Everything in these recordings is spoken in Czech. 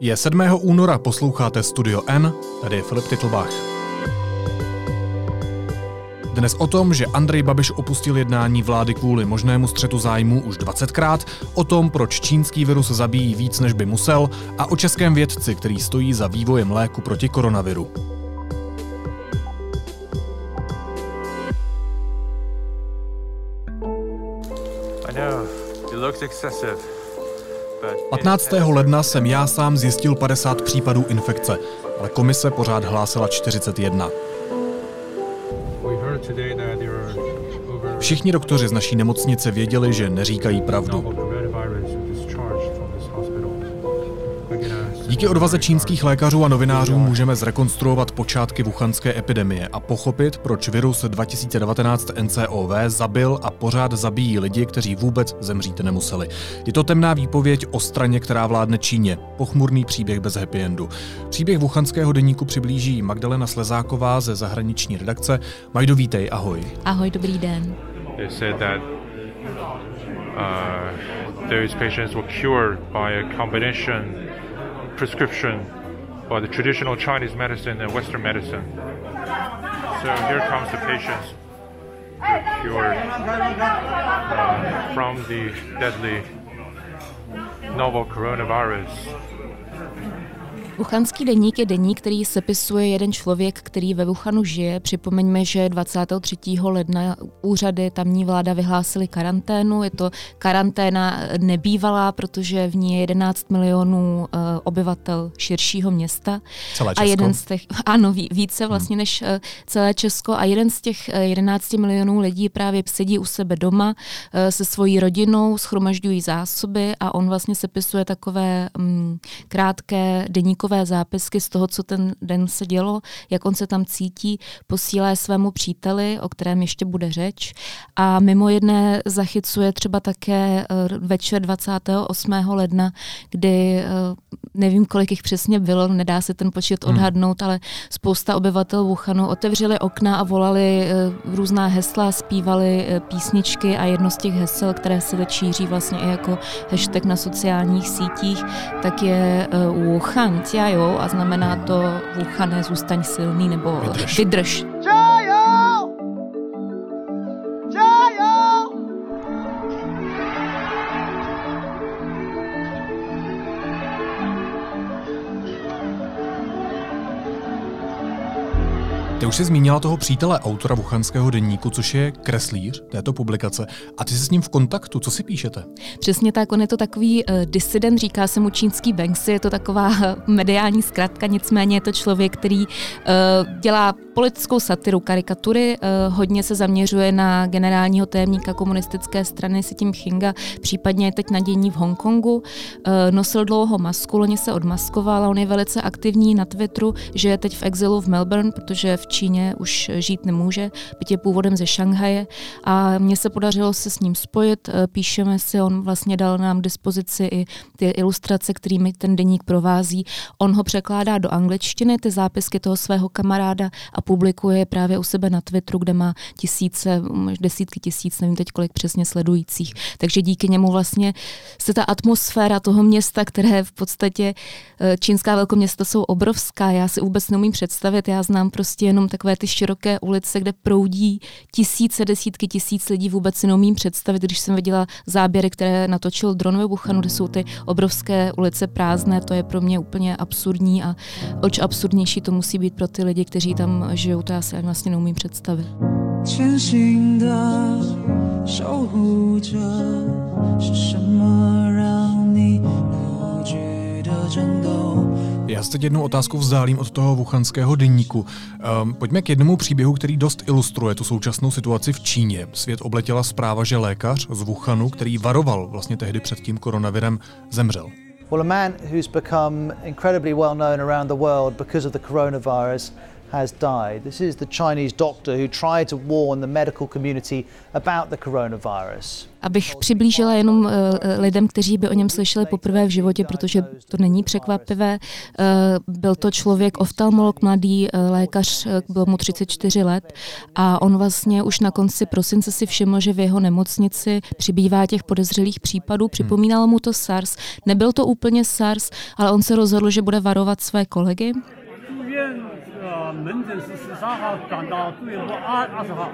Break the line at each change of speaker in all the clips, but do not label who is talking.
Je 7. února, posloucháte Studio N, tady je Filip Titlbach. Dnes o tom, že Andrej Babiš opustil jednání vlády kvůli možnému střetu zájmu už 20krát, o tom, proč čínský virus zabíjí víc, než by musel, a o českém vědci, který stojí za vývojem léku proti koronaviru.
I know, it looks excessive. But
15. ledna jsem já sám zjistil 50 případů infekce, ale komise pořád hlásila 41.
We heard today that there are over
Všichni doktoři z naší nemocnice věděli, že neříkají pravdu. Díky odvaze čínských lékařů a novinářů můžeme zrekonstruovat počátky wuchanské epidemie a pochopit, proč virus 2019 NCOV zabil a pořád zabíjí lidi, kteří vůbec zemřít nemuseli. Je to temná výpověď o straně, která vládne Číně. Pochmurný příběh bez happy endu. Příběh wuchanského deníku přiblíží Magdalena Slezáková ze zahraniční redakce. Majdo, vítej, ahoj.
Ahoj, dobrý den.
They said that uh, those patients were cured by a combination prescription by the traditional Chinese medicine and Western medicine. So here comes the patients cured uh, from the deadly novel coronavirus.
Wuchanský deník je deník, který sepisuje jeden člověk, který ve Wuhanu žije. Připomeňme, že 23. ledna úřady tamní vláda vyhlásily karanténu. Je to karanténa nebývalá, protože v ní je 11 milionů uh, obyvatel širšího města.
Celé
A
Česko.
jeden z těch, ano, ví- více vlastně než celé Česko. A jeden z těch uh, 11 milionů lidí právě sedí u sebe doma uh, se svojí rodinou, schromažďují zásoby a on vlastně sepisuje takové um, krátké deníkové zápisky z toho, co ten den se dělo, jak on se tam cítí, posílá svému příteli, o kterém ještě bude řeč. A mimo jedné zachycuje třeba také uh, večer 28. ledna, kdy uh, nevím, kolik jich přesně bylo, nedá se ten počet odhadnout, ale spousta obyvatel Wuhanu otevřeli okna a volali eh, různá hesla, zpívali eh, písničky a jedno z těch hesel, které se teď šíří vlastně i jako hashtag na sociálních sítích, tak je eh, Wuhan, jo, a znamená to Wuhane, zůstaň silný nebo
Vydrž.
vydrž.
Ty už jsi zmínila toho přítele autora wuchanského deníku, což je kreslíř této publikace. A ty jsi s ním v kontaktu, co si píšete?
Přesně tak, on je to takový uh, disident, říká se mu čínský Banksy, je to taková mediální zkratka, nicméně je to člověk, který uh, dělá politickou satiru, karikatury, uh, hodně se zaměřuje na generálního tajemníka komunistické strany Si tím Chinga, případně je teď na dění v Hongkongu. Uh, nosil dlouho masku, loni se odmaskoval a on je velice aktivní na Twitteru, že je teď v exilu v Melbourne, protože v Číně už žít nemůže, byť je původem ze Šanghaje a mně se podařilo se s ním spojit, eh, píšeme si, on vlastně dal nám dispozici i ty ilustrace, kterými ten deník provází. On ho překládá do angličtiny, ty zápisky toho svého kamaráda a publikuje je právě u sebe na Twitteru, kde má tisíce, desítky tisíc, nevím teď kolik přesně sledujících. Takže díky němu vlastně se ta atmosféra toho města, které v podstatě eh, čínská velkoměsta jsou obrovská, já si vůbec neumím představit, já znám prostě jenom takové ty široké ulice, kde proudí tisíce, desítky tisíc lidí, vůbec si neumím představit, když jsem viděla záběry, které natočil dron ve Wuhanu, kde jsou ty obrovské ulice prázdné, to je pro mě úplně absurdní a oč absurdnější to musí být pro ty lidi, kteří tam žijou, to já si ani vlastně neumím představit.
前行的守护者，是什么让你不觉得震动？
Já se teď jednou otázku vzdálím od toho wuchanského deníku. Um, pojďme k jednomu příběhu, který dost ilustruje tu současnou situaci v Číně. Svět obletěla zpráva, že lékař z Wuhanu, který varoval vlastně tehdy před tím koronavirem, zemřel.
Well, a man who's become incredibly well known around the world because of the coronavirus
has died. This is the Chinese doctor who tried to warn the medical community about the coronavirus.
Abych přiblížila jenom uh, lidem, kteří by o něm slyšeli poprvé v životě, protože to není překvapivé. Uh, byl to člověk, oftalmolog, mladý lékař, bylo mu 34 let a on vlastně už na konci prosince si všiml, že v jeho nemocnici přibývá těch podezřelých případů. Připomínalo mu to SARS. Nebyl to úplně SARS, ale on se rozhodl, že bude varovat své kolegy. 门诊是十三号转到住院部二二十号。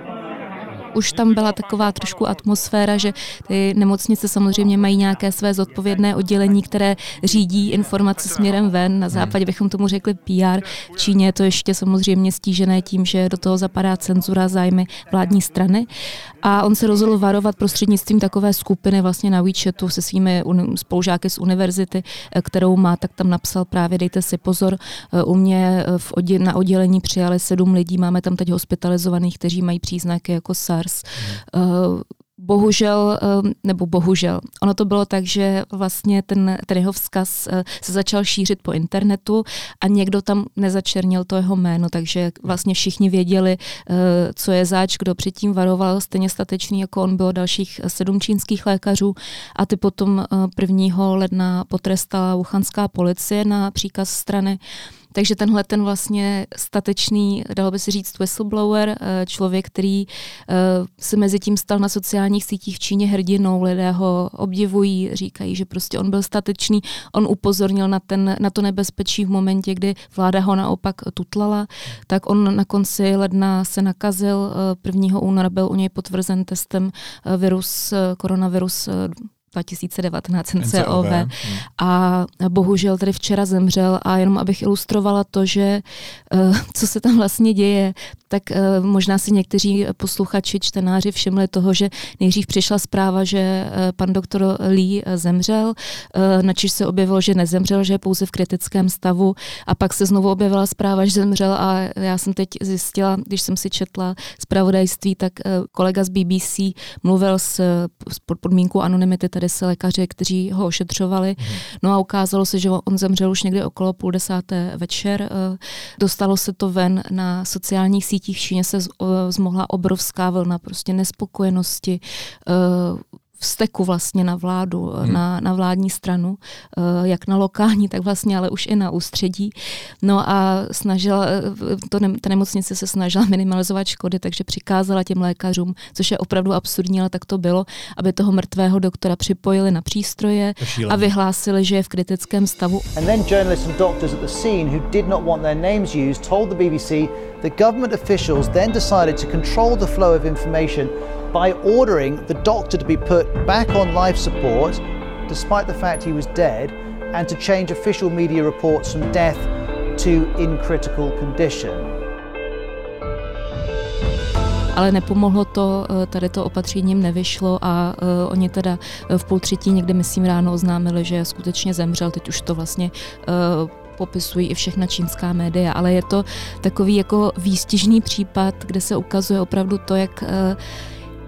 Už tam byla taková trošku atmosféra, že ty nemocnice samozřejmě mají nějaké své zodpovědné oddělení, které řídí informace směrem ven. Na západě bychom tomu řekli PR. V Číně je to ještě samozřejmě stížené tím, že do toho zapadá cenzura zájmy vládní strany. A on se rozhodl varovat prostřednictvím takové skupiny vlastně na WeChatu se svými spolužáky z univerzity, kterou má, tak tam napsal právě dejte si pozor. U mě v oddě- na oddělení přijali sedm lidí, máme tam teď hospitalizovaných, kteří mají příznaky jako SARS SARS. Mm. Bohužel, eh, nebo bohužel, ono to bylo tak, že vlastně ten, ten jeho vzkaz eh, se začal šířit po internetu a někdo tam nezačernil to jeho jméno, takže vlastně všichni věděli, co je zač, kdo předtím varoval, stejně statečný jako on bylo dalších sedm čínských lékařů a ty potom 1. ledna potrestala wuhanská policie na příkaz strany. Takže tenhle ten vlastně statečný, dalo by se říct, whistleblower, eh, člověk, který eh, se mezi tím stal na sociálních sítích v Číně hrdinou, lidé ho obdivují, říkají, že prostě on byl statečný, on upozornil na, ten, na to nebezpečí v momentě, kdy vláda ho naopak tutlala, tak on na konci ledna se nakazil, 1. Eh, února byl u něj potvrzen testem virus, koronavirus 2019 NCOV hmm. a bohužel tady včera zemřel a jenom abych ilustrovala to, že uh, co se tam vlastně děje, tak uh, možná si někteří posluchači, čtenáři všimli toho, že nejdřív přišla zpráva, že uh, pan doktor Lee zemřel, načež se objevilo, že nezemřel, že je pouze v kritickém stavu a pak se znovu objevila zpráva, že zemřel a já jsem teď zjistila, když jsem si četla zpravodajství, tak kolega z BBC mluvil s, s podmínkou anonymity se lékaři, kteří ho ošetřovali. No a ukázalo se, že on zemřel už někdy okolo půl desáté večer. Eh, dostalo se to ven na sociálních sítích. V Číně se zmohla obrovská vlna prostě nespokojenosti, vzteku vlastně na vládu, hmm. na, na vládní stranu, eh, jak na lokální, tak vlastně ale už i na ústředí. No a snažila, eh, to ne, ta nemocnice se snažila minimalizovat škody, takže přikázala těm lékařům, což je opravdu absurdní, ale tak to bylo, aby toho mrtvého doktora připojili na přístroje a vyhlásili, že je v kritickém stavu. And then journalists and doctors at the scene who did not want their names used told the BBC the government officials then decided to control the flow of information by ordering the doctor to be put back on life support despite the fact he was dead and to change official media reports from death to in critical condition. ale nepomohlo to, eh, tady to opatřením nevyšlo a uh, oni teda eh, v půl třetí někde, myslím, ráno oznámili, že skutečně zemřel, teď už to vlastně popisují i všechna čínská média, ale je to takový jako výstižný případ, kde se ukazuje opravdu to, jak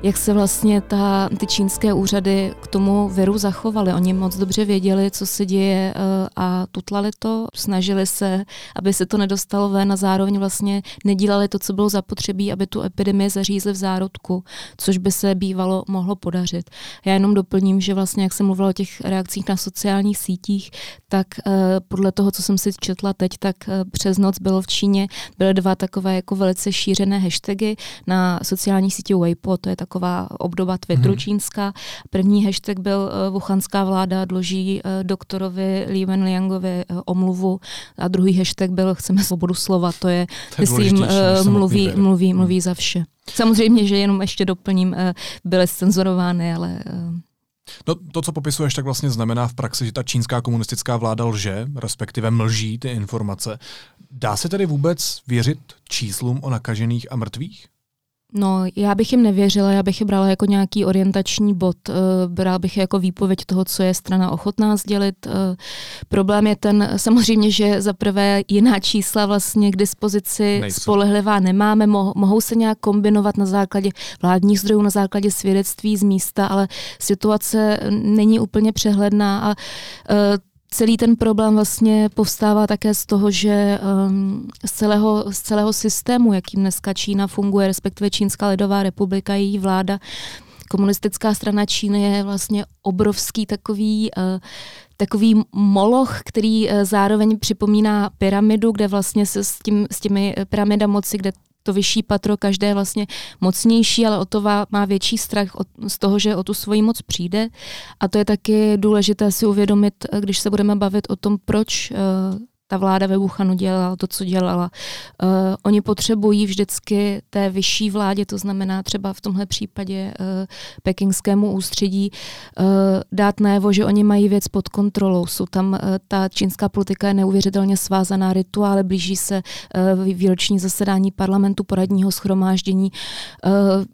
jak se vlastně ta, ty čínské úřady k tomu viru zachovaly. Oni moc dobře věděli, co se děje eh, a tutlali to, snažili se, aby se to nedostalo ven a zároveň vlastně nedělali to, co bylo zapotřebí, aby tu epidemii zařízli v zárodku, což by se bývalo mohlo podařit. Já jenom doplním, že vlastně, jak jsem mluvila o těch reakcích na sociálních sítích, tak eh, podle toho, co jsem si četla teď, tak eh, přes noc bylo v Číně, byly dva takové jako velice šířené hashtagy na sociálních sítích Weibo, to je tak taková obdoba Twitteru hmm. čínská. První hashtag byl uh, Wuhanská vláda dluží uh, doktorovi Li Wenliangovi uh, omluvu a druhý hashtag byl chceme svobodu slova, to je, to je myslím, uh, mluví, mluví, hmm. mluví za vše. Samozřejmě, že jenom ještě doplním, byly cenzorovány, ale...
No, to, co popisuješ, tak vlastně znamená v praxi, že ta čínská komunistická vláda lže, respektive mlží ty informace. Dá se tedy vůbec věřit číslům o nakažených a mrtvých?
No, já bych jim nevěřila, já bych je brala jako nějaký orientační bod, uh, bral bych je jako výpověď toho, co je strana ochotná sdělit. Uh, problém je ten, samozřejmě, že za prvé jiná čísla vlastně k dispozici Nejsou. spolehlivá nemáme, mo- mohou se nějak kombinovat na základě vládních zdrojů, na základě svědectví z místa, ale situace není úplně přehledná a uh, celý ten problém vlastně povstává také z toho, že um, z, celého, z celého systému, jakým dneska Čína funguje, respektive Čínská lidová republika, její vláda, komunistická strana Číny je vlastně obrovský takový uh, takový moloch, který uh, zároveň připomíná pyramidu, kde vlastně se s, tím, s těmi pyramida moci, kde to vyšší patro každé je vlastně mocnější, ale o to má větší strach z toho, že o tu svoji moc přijde. A to je taky důležité si uvědomit, když se budeme bavit o tom, proč eh, ta vláda ve Wuhanu dělala to, co dělala. Uh, oni potřebují vždycky té vyšší vládě, to znamená třeba v tomhle případě uh, pekingskému ústředí, uh, dát najevo, že oni mají věc pod kontrolou. Jsou tam, uh, ta čínská politika je neuvěřitelně svázaná rituály, blíží se uh, výroční zasedání parlamentu poradního schromáždění. Uh,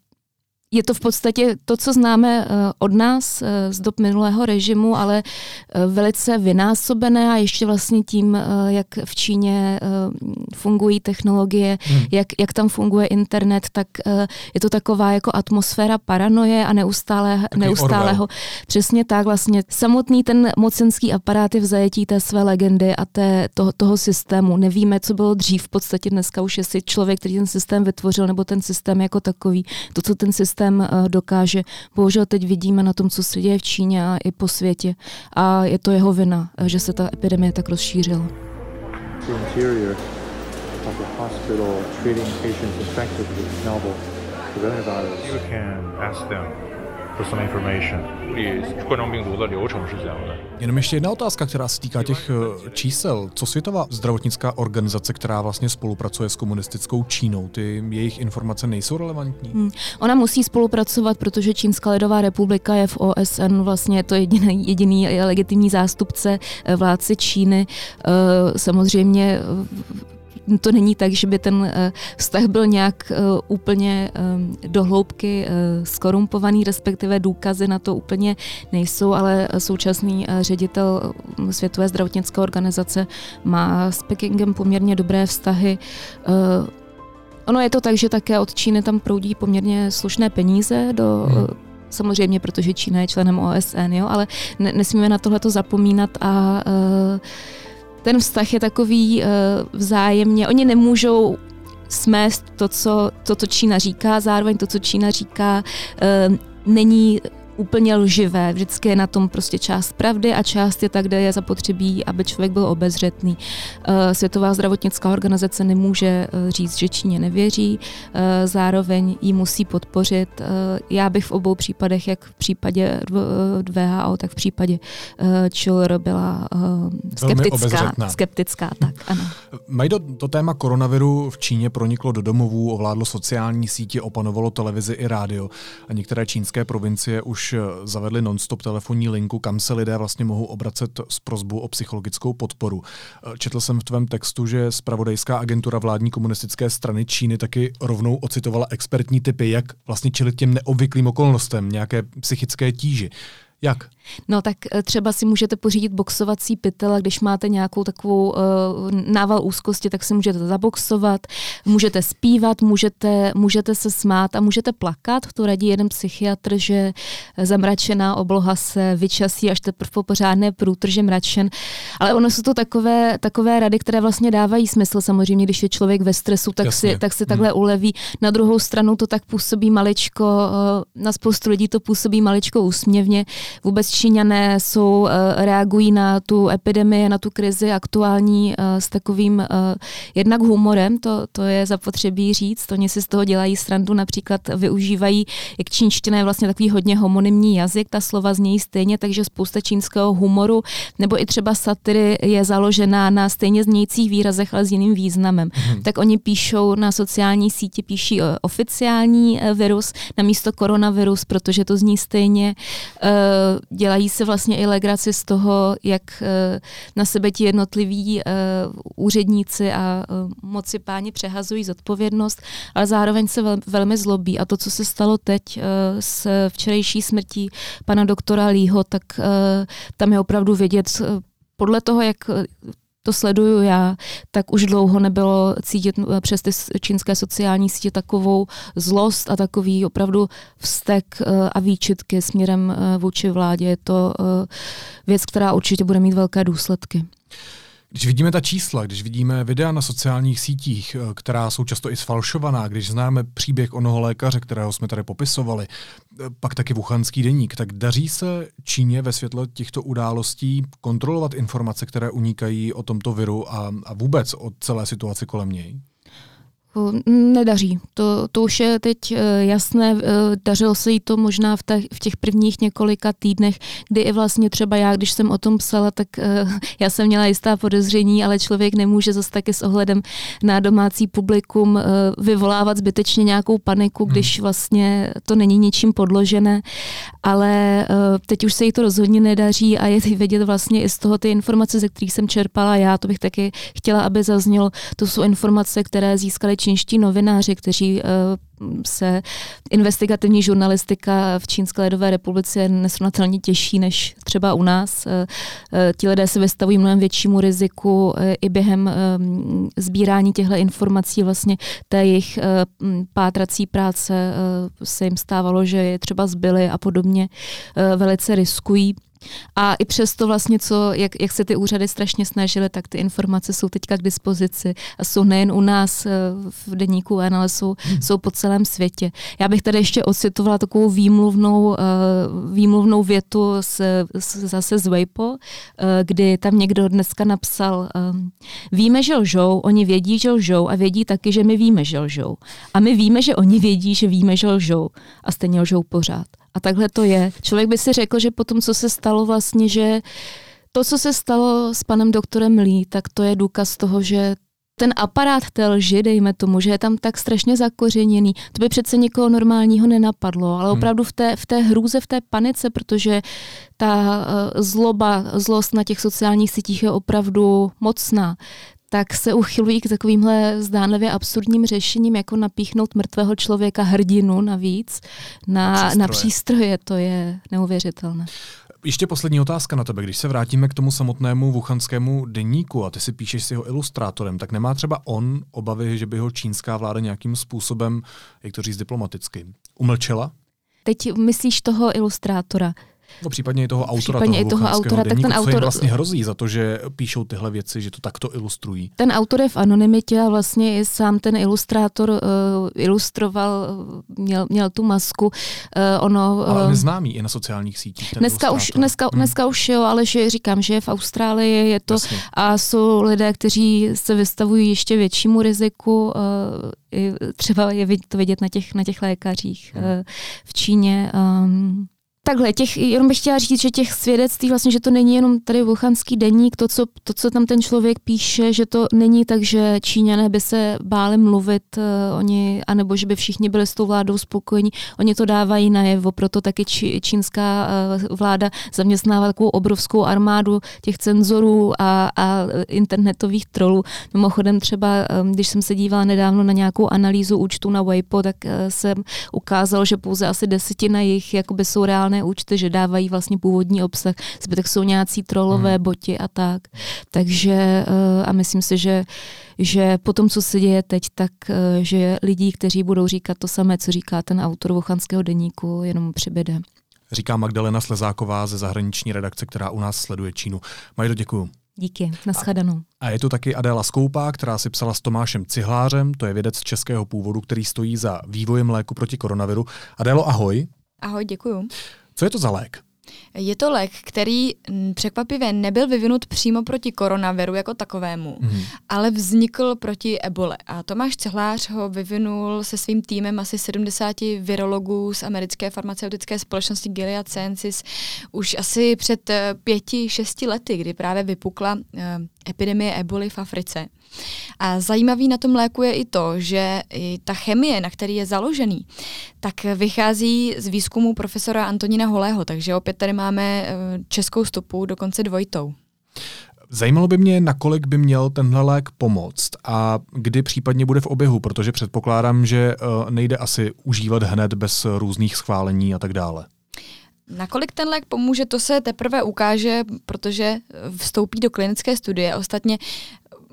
je to v podstatě to, co známe eh, od nás eh, z dob minulého režimu, ale eh, velice vynásobené a ještě vlastně tím, jak v Číně fungují technologie, hmm. jak, jak tam funguje internet, tak je to taková jako atmosféra paranoje a neustále, neustálého. Přesně tak vlastně. Samotný ten mocenský aparát je v zajetí té své legendy a té, toho, toho systému. Nevíme, co bylo dřív. V podstatě dneska už jestli člověk, který ten systém vytvořil, nebo ten systém jako takový. To, co ten systém systém eh, dokáže. Bohužel teď vidíme na tom, co se děje v Číně a i po světě. A je to jeho vina, eh, že se ta epidemie tak rozšířila.
You can ask them information.
Jenom ještě jedna otázka, která se týká těch eh, čísel. Co Světová zdravotnická organizace, která vlastně spolupracuje s komunistickou Čínou, ty jejich informace nejsou relevantní? Hmm.
Ona musí spolupracovat, protože Čínská lidová republika je v OSN vlastně to jediný, jediný legitimní zástupce eh, vládce Číny. Eh, samozřejmě to není tak, že by ten eh, vztah byl nějak eh, úplně eh, dohloubky skorumpovaný, respektive důkazy na to úplně nejsou, ale současný ředitel Světové zdravotnické organizace má s Pekingem poměrně dobré vztahy. Ono je to tak, že také od Číny tam proudí poměrně slušné peníze do hmm samozřejmě, protože Čína je členem OSN, jo, ale nesmíme na tohleto zapomínat a uh, ten vztah je takový uh, vzájemně, oni nemůžou smést to co, to, co Čína říká, zároveň to, co Čína říká, uh, není úplně lživé. Vždycky je na tom prostě část pravdy a část je tak, kde je zapotřebí, aby člověk byl obezřetný. Eh, Světová zdravotnická organizace nemůže eh, říct, že Číně nevěří, eh, zároveň ji musí podpořit. Já bych v obou případech, jak v případě VHO, tak v případě ČLR byla skeptická. Skeptická, tak ano.
Majdo, to téma koronaviru v Číně proniklo do domovů, ovládlo sociální sítě, opanovalo televizi i rádio a některé čínské provincie už Zavedli non-stop telefonní linku, kam se lidé vlastně mohou obracet s prozbou o psychologickou podporu. Eh, četl jsem v tvém textu, že spravodajská agentura vládní komunistické strany Číny taky rovnou ocitovala expertní typy, jak vlastně čelit těm neobvyklým okolnostem, nějaké psychické tíži. Jak?
No tak eh, třeba si můžete pořídit boxovací pytel a když máte nějakou takovou uh, nával úzkosti, tak si můžete zaboxovat, můžete zpívat, můžete, můžete se smát a můžete plakat. To radí jeden psychiatr, že zamračená obloha se vyčasí až teprve po pořádné průtrže mračen. Ale ono jsou to takové, takové rady, které vlastně dávají smysl. Samozřejmě, když je člověk ve stresu, tak, si, tak si takhle hmm. uleví. Na druhou stranu to tak působí maličko, uh, na spoustu lidí to působí maličko úsměvně. Vůbec Číňané jsou, eh, reagují na tu epidemii, na tu krizi aktuální eh, s takovým eh, jednak humorem, to, to je zapotřebí říct, oni si z toho dělají srandu, například využívají, jak čínština je vlastně takový hodně homonymní jazyk, ta slova znějí stejně, takže spousta čínského humoru nebo i třeba satiry je založená na stejně znějících výrazech, ale s jiným významem. Hmm. Tak oni píšou na sociální síti, píší oficiální virus na místo koronavirus, protože to zní stejně. Dělají se vlastně i legraci z toho, jak eh, na sebe ti jednotliví eh, úředníci a eh, moci páni přehazují zodpovědnost, ale zároveň se velmi zlobí. A to, co se stalo teď s včerejší smrtí pana doktora Lího, tak tam je opravdu vidět podle toho, jak to sleduju já, tak už dlouho nebylo cítit eh, přes ty čínské sociální sítě takovou zlost a takový opravdu vztek eh, a výčitky směrem eh, vůči vládě. Je to věc, která určitě bude mít velké důsledky.
Když vidíme ta čísla, když vidíme videa na sociálních sítích, eh, která jsou často i sfalšovaná, když známe příběh onoho lékaře, kterého jsme tady popisovali, eh, pak taky Wuhanský deník, tak daří se Číně ve světle těchto událostí kontrolovat informace, které unikají o tomto viru a, a vůbec o celé situaci kolem něj?
Nedaří. To, to už je teď eh, jasné. Eh, dařilo se jí to možná v těch, v těch prvních několika týdnech, kdy i vlastně třeba já, když jsem o tom psala, tak eh, já jsem měla jistá podezření, ale člověk nemůže zase taky s ohledem na domácí publikum vyvolávat zbytečně nějakou paniku, hmm. když vlastně to není ničím podložené. Ale teď už se jí to rozhodně nedaří a je vidět vlastně i z toho ty informace, ze kterých jsem čerpala já, to bych taky chtěla, aby zaznělo, to jsou informace, které získaly čínští novináři, kteří eh, se investigativní žurnalistika v Čínské lidové republice je nesrovnatelně těžší než třeba u nás. Eh, eh, ti lidé se vystavují mnohem většímu riziku i během sbírání těchto informací. Vlastně té jejich pátrací práce se jim stávalo, že je třeba zbyli a podobně velice riskují. A i přesto vlastně, co, jak, jak se ty úřady strašně snažily, tak ty informace jsou teďka k dispozici a jsou nejen u nás eh, v deníku N, ale jsou, hmm. jsou po celém světě. Já bych tady ještě ocitovala takovou výmluvnou, eh, výmluvnou větu z, z, zase z Weipo, eh, kdy tam někdo dneska napsal, víme, že lžou, oni vědí, že lžou a vědí taky, že my víme, že lžou. A my víme, že oni vědí, že víme, že lžou a stejně lžou pořád. A takhle to je. Člověk by si řekl, že potom, co se stalo vlastně, že to, co se stalo s panem doktorem Lee, tak to je důkaz toho, že ten aparát té lži, dejme tomu, že je tam tak strašně zakořeněný, to by přece nikoho normálního nenapadlo, ale hmm. opravdu v té, v té hrůze, v té panice, protože ta uh, zloba, zlost na těch sociálních sítích je opravdu mocná, tak se uchylují k takovýmhle zdánlivě absurdním řešením, jako napíchnout mrtvého člověka hrdinu navíc na, přístroje. na přístroje. To je neuvěřitelné.
Ještě poslední otázka na tebe. Když se vrátíme k tomu samotnému wuchanskému deníku a ty si píšeš s jeho ilustrátorem, tak nemá třeba on obavy, že by ho čínská vláda nějakým způsobem, jak to říct diplomaticky, umlčela?
Teď myslíš toho ilustrátora.
No případně i toho autora
případně
toho,
i toho autora, tak ten autor
vlastně hrozí za to, že píšou tyhle věci, že to takto ilustrují.
Ten autor je v anonymitě a vlastně i sám ten ilustrátor uh, ilustroval, měl, měl tu masku. Uh, ono,
uh, ale neznámý i na sociálních sítích.
Dneska už, dneska, hmm. dneska už jo, ale že říkám, že je v Austrálii, je to Jasně. a jsou lidé, kteří se vystavují ještě většímu riziku. Uh, třeba je to vidět na těch, na těch lékařích hmm. uh, v Číně. Um, Takhle, těch, jenom bych chtěla říct, že těch svědectví, vlastně, že to není jenom tady Wuhanský deník, to co, to, co tam ten člověk píše, že to není tak, že Číňané by se báli mluvit, uh, oni, anebo že by všichni byli s tou vládou spokojení, oni to dávají najevo, proto taky či, čínská uh, vláda zaměstnává takovou obrovskou armádu těch cenzorů a, a internetových trolů. Mimochodem třeba, um, když jsem se dívala nedávno na nějakou analýzu účtu na Weibo, tak uh, jsem ukázal, že pouze asi desetina jich jakoby jsou reálné účty, že dávají vlastně původní obsah, zbytek jsou nějací trolové hmm. boti a tak. Takže eh, a myslím si, že že po tom, co se děje teď, tak eh, že lidí, kteří budou říkat to samé, co říká ten autor Vochanského deníku, jenom přibyde.
Říká Magdalena Slezáková ze zahraniční redakce, která u nás sleduje Čínu. Majdo, děkuju.
Díky, nashledanou.
A je tu taky Adéla Skoupá, která si psala s Tomášem Cihlářem, to je vědec českého původu, který stojí za vývojem léku proti koronaviru. Adélo, ahoj.
Ahoj, děkuju.
Co je to za lék?
Je to lék, který překvapivě nebyl vyvinut přímo proti koronaviru jako takovému, mm. ale vznikl proti ebole. A Tomáš Cehlář ho vyvinul se svým týmem asi 70 virologů z americké farmaceutické společnosti Gilead Sciences už asi před eh, pěti, šesti lety, kdy právě vypukla uh, epidemie eboli v Africe. A zajímavý na tom léku je i to, že i ta chemie, na který je založený, tak vychází z výzkumu profesora Antonína Holého, takže opět tady máme eh, českou stopu, dokonce dvojitou.
Zajímalo by mě, nakolik by měl tenhle lék pomoct a kdy případně bude v oběhu, protože předpokládám, že eh, nejde asi užívat hned bez různých schválení a tak dále.
Nakolik ten lék pomůže, to se teprve ukáže, protože vstoupí do klinické studie. Ostatně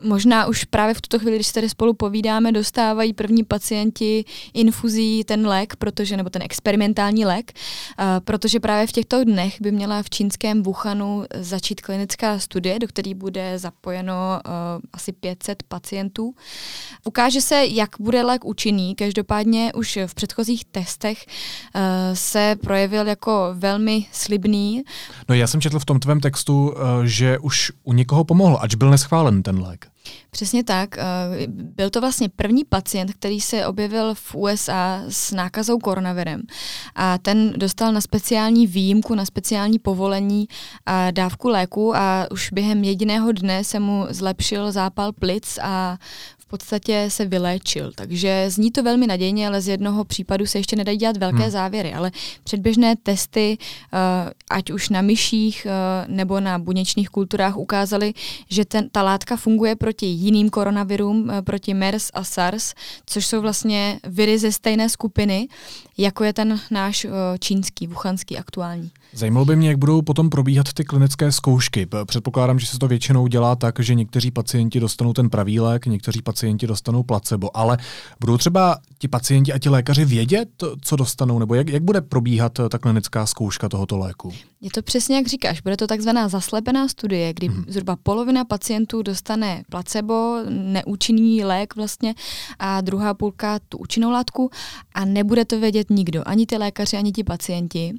možná už právě v tuto chvíli, když se tady spolu povídáme, dostávají první pacienti infuzí ten lék, protože, nebo ten experimentální lék, protože právě v těchto dnech by měla v čínském Wuhanu začít klinická studie, do které bude zapojeno uh, asi 500 pacientů. Ukáže se, jak bude lék účinný. Každopádně už v předchozích testech uh, se projevil jako velmi slibný.
No já jsem četl v tom tvém textu, že už u někoho pomohl, ač byl neschválen ten lék.
Přesně tak. Eh, byl to vlastně první pacient, který se objevil v USA s nákazou koronavirem. A ten dostal na speciální výjimku, na speciální povolení a dávku léku a už během jediného dne se mu zlepšil zápal plic a podstatě se vyléčil. Takže zní to velmi nadějně, ale z jednoho případu se ještě nedají dělat velké hmm. závěry. Ale předběžné testy, uh, ať už na myších uh, nebo na buněčných kulturách, ukázaly, že ten, ta látka funguje proti jiným koronavirům, uh, proti MERS a SARS, což jsou vlastně viry ze stejné skupiny, jako je ten náš uh, čínský, wuchanský aktuální.
Zajímalo by mě, jak budou potom probíhat ty klinické zkoušky. Předpokládám, že se to většinou dělá tak, že někteří pacienti dostanou ten pravý lék, někteří pacienti dostanou placebo, ale budou třeba ti pacienti a ti lékaři vědět, co dostanou, nebo jak, jak bude probíhat ta klinická zkouška tohoto léku?
Je to přesně jak říkáš, bude to takzvaná zaslepená studie, kdy hmm. zhruba polovina pacientů dostane placebo, neúčinný lék vlastně, a druhá půlka tu účinnou látku a nebude to vědět nikdo, ani ty lékaři, ani ti pacienti.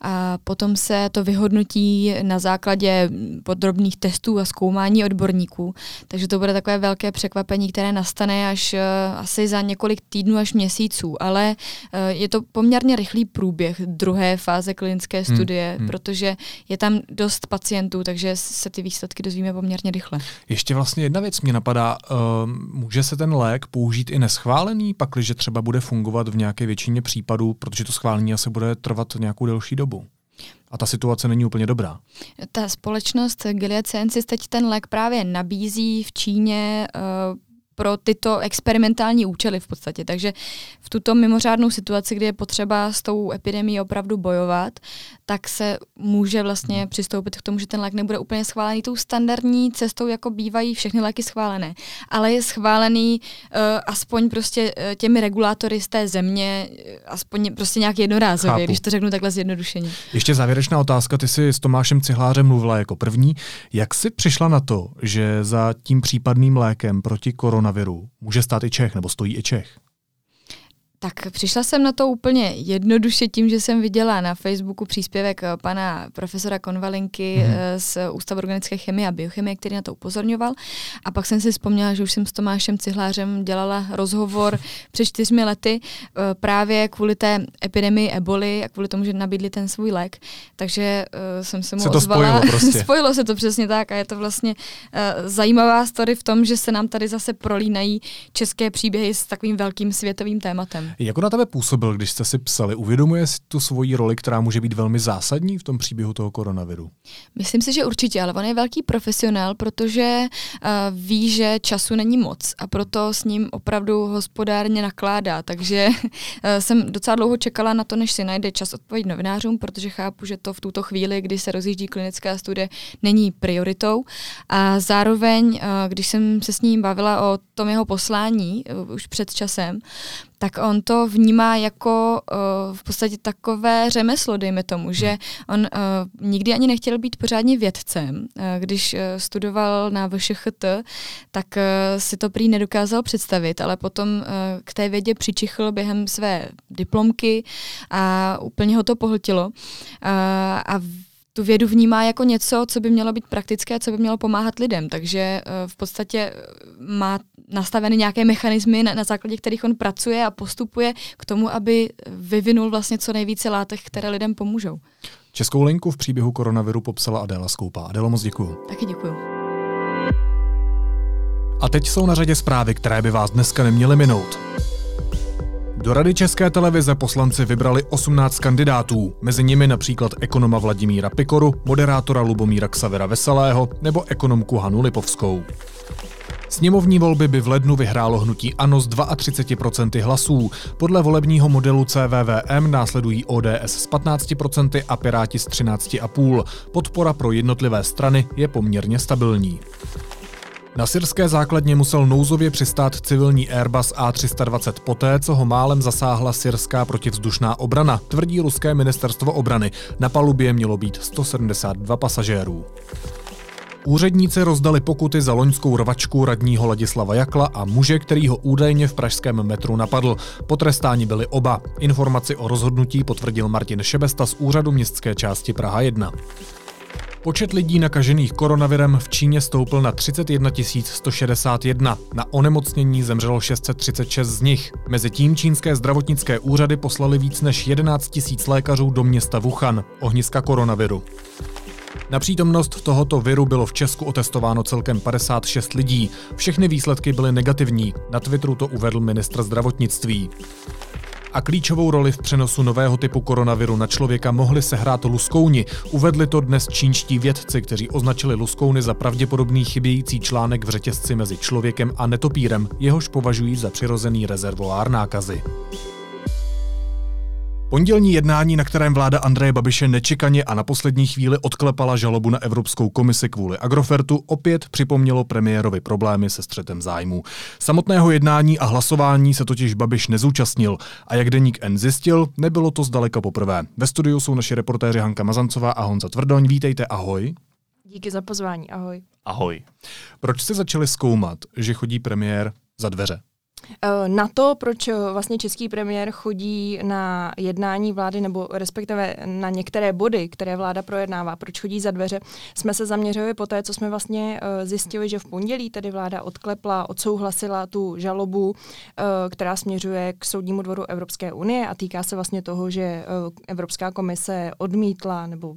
A potom se to vyhodnotí na základě podrobných testů a zkoumání odborníků, takže to bude takové velké překvapení, které nastane až uh, asi za několik týdnů až měsíců, ale uh, je to poměrně rychlý průběh druhé fáze klinické hmm, studie, hmm. protože je tam dost pacientů, takže se ty výsledky dozvíme poměrně rychle.
Ještě vlastně jedna věc mě napadá, uh, může se ten lék použít i neschválený, pakliže třeba bude fungovat v nějaké většině případů, protože to schválení asi bude trvat nějakou delší dobu. A ta situace není úplně dobrá.
Ta společnost Gilead Sciences teď ten lék právě nabízí v Číně uh, pro tyto experimentální účely v podstatě. Takže v tuto mimořádnou situaci, kdy je potřeba s tou epidemí opravdu bojovat, tak se může vlastně hmm. přistoupit k tomu, že ten lék nebude úplně schválený tou standardní cestou, jako bývají všechny léky schválené, ale je schválený uh, aspoň prostě uh, těmi regulátory z té země, uh, aspoň prostě nějak jednorázově, Chápu. když to řeknu takhle zjednodušeně.
Ještě závěrečná otázka, ty jsi s Tomášem Cihlářem mluvila jako první. Jak jsi přišla na to, že za tím případným lékem proti koronaviru může stát i Čech, nebo stojí i Čech?
Tak přišla jsem na to úplně jednoduše tím, že jsem viděla na Facebooku příspěvek eh, pana profesora Konvalinky mm. z Ústavu organické chemie a biochemie, který na to upozorňoval. A pak jsem si vzpomněla, že už jsem s Tomášem Cihlářem dělala rozhovor před čtyřmi lety eh, právě kvůli té epidemii eboli a kvůli tomu, že nabídli ten svůj lék. Takže jsem se mu
se
to
ozvala. Spojilo, prostě.
spojilo se to přesně tak a je to vlastně zajímavá story v tom, že se nám tady zase prolínají české příběhy s takovým velkým světovým tématem.
Jak na tebe působil, když jste si psali? Uvědomuje si tu svoji roli, která může být velmi zásadní v tom příběhu toho koronaviru?
Myslím si, že určitě, ale on je velký profesionál, protože uh, ví, že času není moc a proto s ním opravdu hospodárně nakládá. Takže uh, jsem docela dlouho čekala na to, než si najde čas odpovědět novinářům, protože chápu, že to v tuto chvíli, kdy se rozjíždí klinická studie, není prioritou. A zároveň, uh, když jsem se s ním bavila o tom jeho poslání uh, už před časem, tak on to vnímá jako uh, v podstatě takové řemeslo, dejme tomu, že on uh, nikdy ani nechtěl být pořádně vědcem. Uh, když uh, studoval na VŠHT, tak uh, si to prý nedokázal představit, ale potom uh, k té vědě přičichl během své diplomky a úplně ho to pohltilo. Uh, a tu vědu vnímá jako něco, co by mělo být praktické, co by mělo pomáhat lidem. Takže uh, v podstatě má nastaveny nějaké mechanismy, na, na základě kterých on pracuje a postupuje k tomu, aby vyvinul vlastně co nejvíce látek, které lidem pomůžou.
Českou linku v příběhu koronaviru popsala Adéla Skoupá. Adélo, moc děkuju.
Taky děkuju.
A teď jsou na řadě zprávy, které by vás dneska neměly minout. Do Rady České televize poslanci vybrali 18 kandidátů, mezi nimi například ekonoma Vladimíra Pikoru, moderátora Lubomíra Ksavera Veselého nebo ekonomku Hanu Lipovskou. Sněmovní volby by v lednu vyhrálo hnutí ANO s 32% hlasů. Podle volebního modelu CVVM následují ODS s 15% a Piráti s 13,5%. Podpora pro jednotlivé strany je poměrně stabilní. Na syrské základně musel nouzově přistát civilní Airbus A320 poté, co ho málem zasáhla syrská protivzdušná obrana, tvrdí ruské ministerstvo obrany. Na palubě mělo být 172 pasažérů. Úředníci rozdali pokuty za loňskou rvačku radního Ladislava Jakla a muže, který ho údajně v pražském metru napadl. Potrestáni byli oba. Informaci o rozhodnutí potvrdil Martin Šebesta z úřadu městské části Praha 1. Počet lidí nakažených koronavirem v Číně stoupl na 31 161. Na onemocnění zemřelo 636 z nich. Mezitím čínské zdravotnické úřady poslali víc než 11 000 lékařů do města Wuhan, ohniska koronaviru. Na přítomnost tohoto viru bylo v Česku otestováno celkem 56 lidí. Všechny výsledky byly negativní. Na Twitteru to uvedl ministr zdravotnictví. A klíčovou roli v přenosu nového typu koronaviru na člověka mohli sehrát luskouni. Uvedli to dnes čínští vědci, kteří označili luskouny za pravděpodobný chybějící článek v řetězci mezi člověkem a netopírem, jehož považují za přirozený rezervoár nákazy. Pondělní jednání, na kterém vláda Andreje Babiše nečekaně a na poslední chvíli odklepala žalobu na Evropskou komisi kvůli Agrofertu, opět připomnělo premiérovi problémy se střetem zájmů. Samotného jednání a hlasování se totiž Babiš nezúčastnil a jak deník N zjistil, nebylo to zdaleka poprvé. Ve studiu jsou naši reportéři Hanka Mazancová a Honza Tvrdoň. Vítejte, ahoj.
Díky za pozvání, ahoj.
Ahoj. Proč jste začali zkoumat, že chodí premiér za dveře?
Eh, na to, proč eh, vlastně český premiér chodí na jednání vlády nebo respektive na některé body, které vláda projednává, proč chodí za dveře, jsme se zaměřili po té, co jsme vlastně eh, zjistili, že v pondělí tedy vláda odklepla, odsouhlasila tu žalobu, která směřuje k Soudnímu dvoru Evropské unie a týká se vlastně toho, že Evropská komise odmítla nebo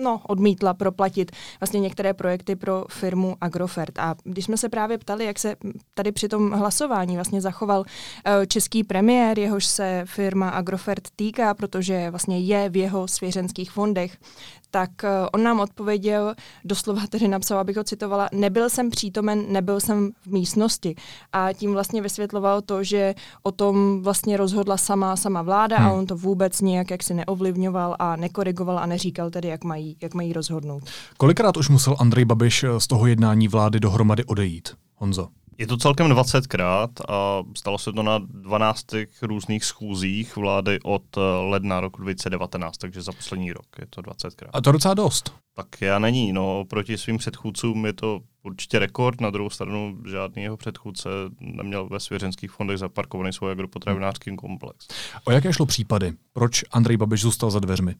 no, odmítla proplatit vlastně některé projekty pro firmu Agrofert. A když jsme se právě ptali, jak se tady při tom hlasování vlastně zachoval eh, český premiér, jehož se firma Agrofert týká, protože vlastně je v jeho svěřenských fondech, tak eh, on nám odpověděl, doslova tedy napsal, abych ho citovala, nebyl jsem přítomen, nebyl jsem v místnosti. A tím vlastně vysvětloval to, že o tom vlastně rozhodla sama sama vláda hmm. a on to vůbec nějak jaksi neovlivňoval a nekorigoval a neříkal tedy, jak mají, jak mají rozhodnout.
Kolikrát už musel Andrej Babiš eh, z toho jednání vlády dohromady odejít? Honzo.
Je to celkem 20krát a stalo se to na 12 různých schůzích vlády od eh, ledna roku 2019, takže za poslední rok je to 20krát.
A to docela dost.
Tak já není, no proti svým předchůdcům je to určitě rekord, na druhou stranu žádný jeho předchůdce neměl ve svěřenských fondech zaparkovaný svůj agropotravinářský komplex.
O jaké šlo případy? Proč Andrej Babiš zůstal za dveřmi?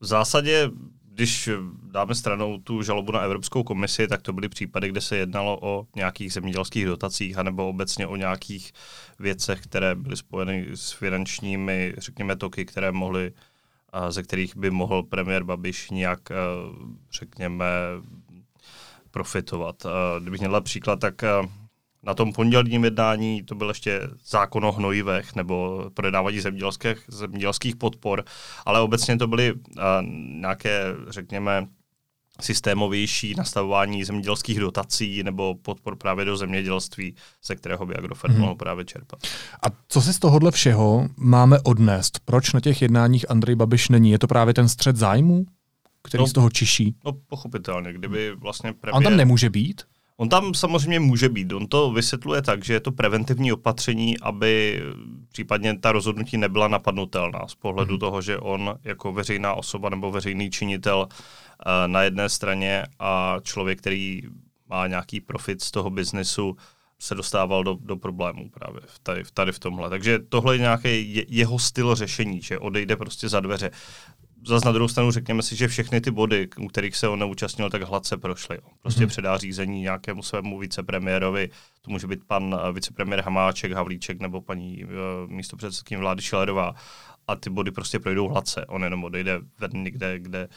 V zásadě když dáme stranou tu žalobu na Evropskou komisi, tak to byly případy, kde se jednalo o nějakých zemědělských dotacích anebo obecně o nějakých věcech, které byly spojeny s finančními, řekněme, toky, které mohly, ze kterých by mohl premiér Babiš nějak, řekněme, profitovat. Kdybych měl příklad, tak na tom pondělním jednání to byl ještě zákon o hnojivech nebo prodávání zemědělských, zemědělských podpor, ale obecně to byly uh, nějaké, řekněme, systémovější nastavování zemědělských dotací nebo podpor právě do zemědělství, ze kterého by Agrofert hmm. mohl právě čerpat.
A co si z tohohle všeho máme odnést? Proč na těch jednáních Andrej Babiš není? Je to právě ten střed zájmu, který no, z toho čiší?
No pochopitelně, kdyby vlastně
premiér... On tam nemůže být?
On tam samozřejmě může být. On to vysvětluje tak, že je to preventivní opatření, aby případně ta rozhodnutí nebyla napadnutelná z pohledu mm. toho, že on jako veřejná osoba nebo veřejný činitel uh, na jedné straně a člověk, který má nějaký profit z toho biznesu, se dostával do, do problémů právě tady, tady v tomhle. Takže tohle je nějaký je, jeho styl řešení, že odejde prostě za dveře zase na druhou stranu řekněme si, že všechny ty body, u kterých se on neúčastnil, tak hladce prošly. Prostě mm-hmm. předá řízení nějakému svému vicepremiérovi, to může být pan uh, vicepremiér Hamáček, Havlíček nebo paní uh, místopředsedkyně vlády Šilerová a ty body prostě projdou hladce. On jenom odejde někde, kde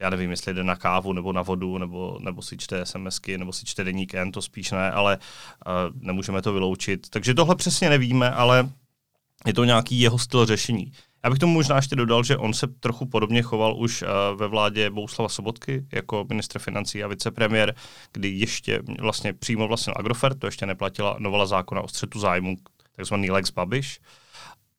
já nevím, jestli jde na kávu nebo na vodu, nebo, nebo si čte SMSky, nebo si čte deník N, to spíš ne, ale uh, nemůžeme to vyloučit. Takže tohle přesně nevíme, ale je to nějaký jeho styl řešení. Abych tomu možná ještě dodal, že on se trochu podobně choval už uh, ve vládě Bouslava Sobotky jako ministr financí a vicepremiér, kdy ještě vlastně přímo vlastnil Agrofert, to ještě neplatila novela zákona o střetu zájmu, takzvaný Lex Babiš.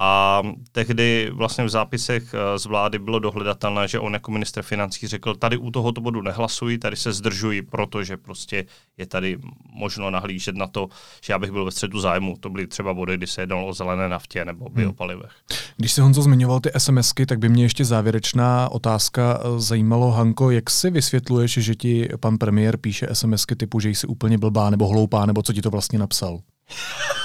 A tehdy vlastně v zápisech eh, z vlády bylo dohledatelné, že on jako minister financí řekl, tady u tohoto bodu nehlasuji, tady se zdržuji, protože prostě je tady možno nahlížet na to, že já bych byl ve středu zájmu. To byly třeba body, kdy se jednalo o zelené naftě nebo hmm. biopalivech.
Když se Honzo zmiňoval ty SMSky, tak by mě ještě závěrečná otázka eh, zajímalo, Hanko, jak si vysvětluješ, že ti pan premiér píše SMSky typu, že jsi úplně blbá nebo hloupá, nebo co ti to vlastně napsal?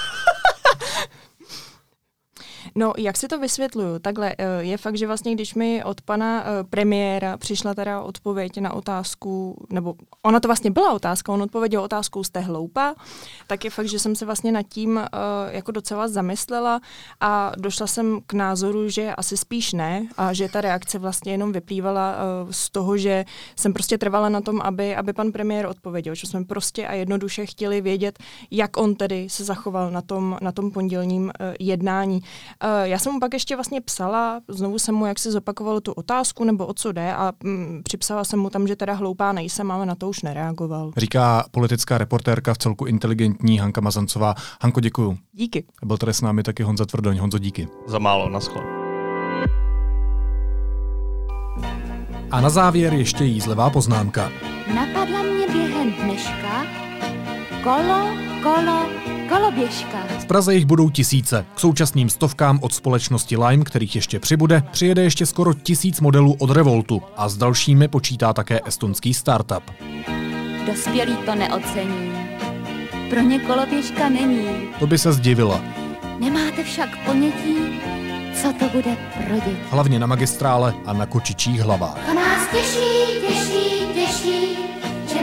No, jak si to vysvětluju? Takhle, eh, je fakt, že vlastně, když mi od pana eh, premiéra přišla teda odpověď na otázku, nebo ona to vlastně byla otázka, on odpověděl otázkou, jste hloupá, tak je fakt, že jsem se vlastně nad tím eh, jako docela zamyslela a došla jsem k názoru, že asi spíš ne a že ta reakce vlastně jenom vyplývala z toho, že jsem prostě trvala na tom, aby, aby pan premiér odpověděl, že jsme prostě a jednoduše chtěli vědět, jak on tedy se zachoval na tom, na tom pondělním jednání. Uh, já jsem mu pak ještě vlastně psala, znovu jsem mu jak si zopakovala tu otázku nebo o co jde a mm, připsala jsem mu tam, že teda hloupá nejsem, ale na to už nereagoval.
Říká politická reportérka v celku inteligentní Hanka Mazancová. Hanko, děkuju.
Díky.
Byl tady s námi taky Honza Tvrdoň. Honzo, díky.
Za málo, naschle.
A na závěr ještě jízlivá poznámka.
Napadla mě během dneška kolo, kolo, Koloběžka.
V Praze jich budou tisíce. K současným stovkám od společnosti Lime, kterých ještě přibude, přijede ještě skoro tisíc modelů od Revoltu a s dalšími počítá také estonský startup.
Dospělí to neocení. Pro ně koloběžka není.
To by se zdivila.
Nemáte však ponětí, co to bude pro děti.
Hlavně na magistrále a na kočičích hlavách.
To nás těší, těší, těší,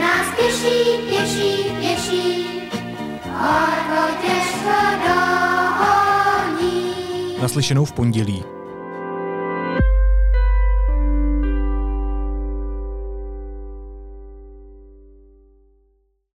nás těší, těší, těší.
Naslyšenou v pondělí.